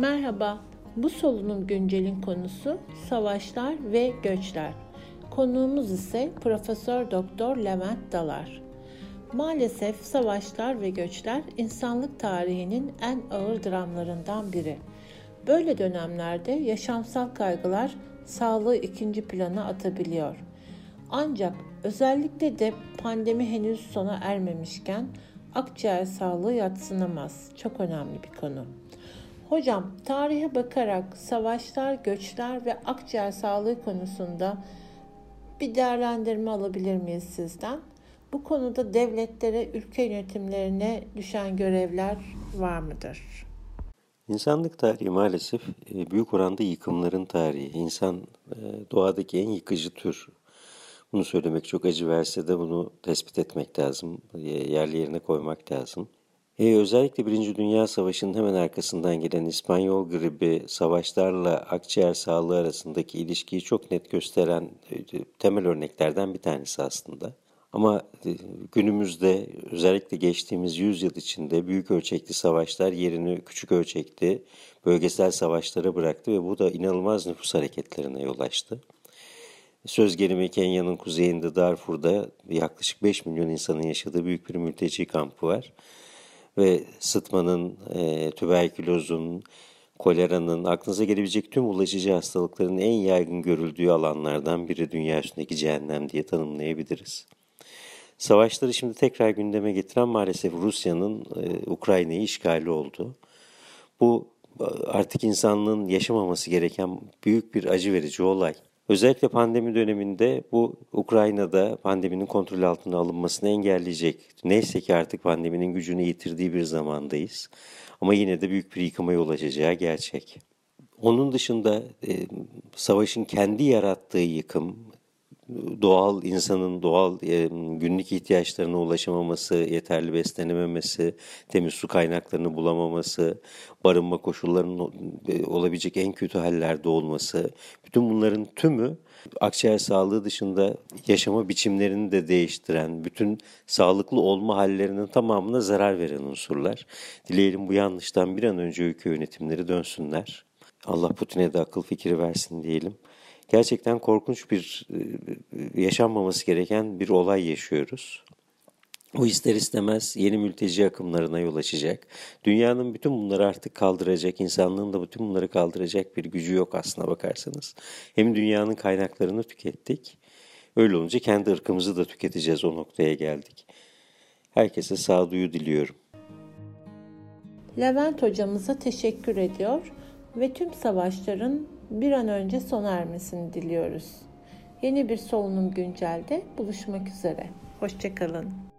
Merhaba, bu solunum güncelin konusu savaşlar ve göçler. Konuğumuz ise Profesör Doktor Levent Dalar. Maalesef savaşlar ve göçler insanlık tarihinin en ağır dramlarından biri. Böyle dönemlerde yaşamsal kaygılar sağlığı ikinci plana atabiliyor. Ancak özellikle de pandemi henüz sona ermemişken akciğer sağlığı yatsınamaz. Çok önemli bir konu. Hocam, tarihe bakarak savaşlar, göçler ve akciğer sağlığı konusunda bir değerlendirme alabilir miyiz sizden? Bu konuda devletlere, ülke yönetimlerine düşen görevler var mıdır? İnsanlık tarihi maalesef e, büyük oranda yıkımların tarihi. İnsan e, doğadaki en yıkıcı tür. Bunu söylemek çok acı verse de bunu tespit etmek lazım, yerli yerine koymak lazım. E, özellikle Birinci Dünya Savaşı'nın hemen arkasından gelen İspanyol gribi savaşlarla akciğer sağlığı arasındaki ilişkiyi çok net gösteren e, temel örneklerden bir tanesi aslında. Ama e, günümüzde özellikle geçtiğimiz yüzyıl içinde büyük ölçekli savaşlar yerini küçük ölçekli bölgesel savaşlara bıraktı ve bu da inanılmaz nüfus hareketlerine yol açtı. Söz gelimi Kenya'nın kuzeyinde Darfur'da yaklaşık 5 milyon insanın yaşadığı büyük bir mülteci kampı var ve sıtmanın, e, tüberkülozun, koleranın, aklınıza gelebilecek tüm bulaşıcı hastalıkların en yaygın görüldüğü alanlardan biri dünya üstündeki cehennem diye tanımlayabiliriz. Savaşları şimdi tekrar gündeme getiren maalesef Rusya'nın e, Ukrayna'yı işgali oldu. Bu artık insanlığın yaşamaması gereken büyük bir acı verici olay. Özellikle pandemi döneminde bu Ukrayna'da pandeminin kontrol altına alınmasını engelleyecek. Neyse ki artık pandeminin gücünü yitirdiği bir zamandayız. Ama yine de büyük bir yıkıma yol açacağı gerçek. Onun dışında e, savaşın kendi yarattığı yıkım, doğal insanın doğal e, günlük ihtiyaçlarına ulaşamaması, yeterli beslenememesi, temiz su kaynaklarını bulamaması, barınma koşullarının e, olabilecek en kötü hallerde olması, bütün bunların tümü akciğer sağlığı dışında yaşama biçimlerini de değiştiren, bütün sağlıklı olma hallerinin tamamına zarar veren unsurlar. Dileyelim bu yanlıştan bir an önce ülke yönetimleri dönsünler. Allah Putin'e de akıl fikri versin diyelim gerçekten korkunç bir e, yaşanmaması gereken bir olay yaşıyoruz. O ister istemez yeni mülteci akımlarına yol açacak. Dünyanın bütün bunları artık kaldıracak, insanlığın da bütün bunları kaldıracak bir gücü yok aslına bakarsanız. Hem dünyanın kaynaklarını tükettik, öyle olunca kendi ırkımızı da tüketeceğiz o noktaya geldik. Herkese sağduyu diliyorum. Levent hocamıza teşekkür ediyor ve tüm savaşların bir an önce sona ermesini diliyoruz. Yeni bir solunum güncelde buluşmak üzere. Hoşçakalın.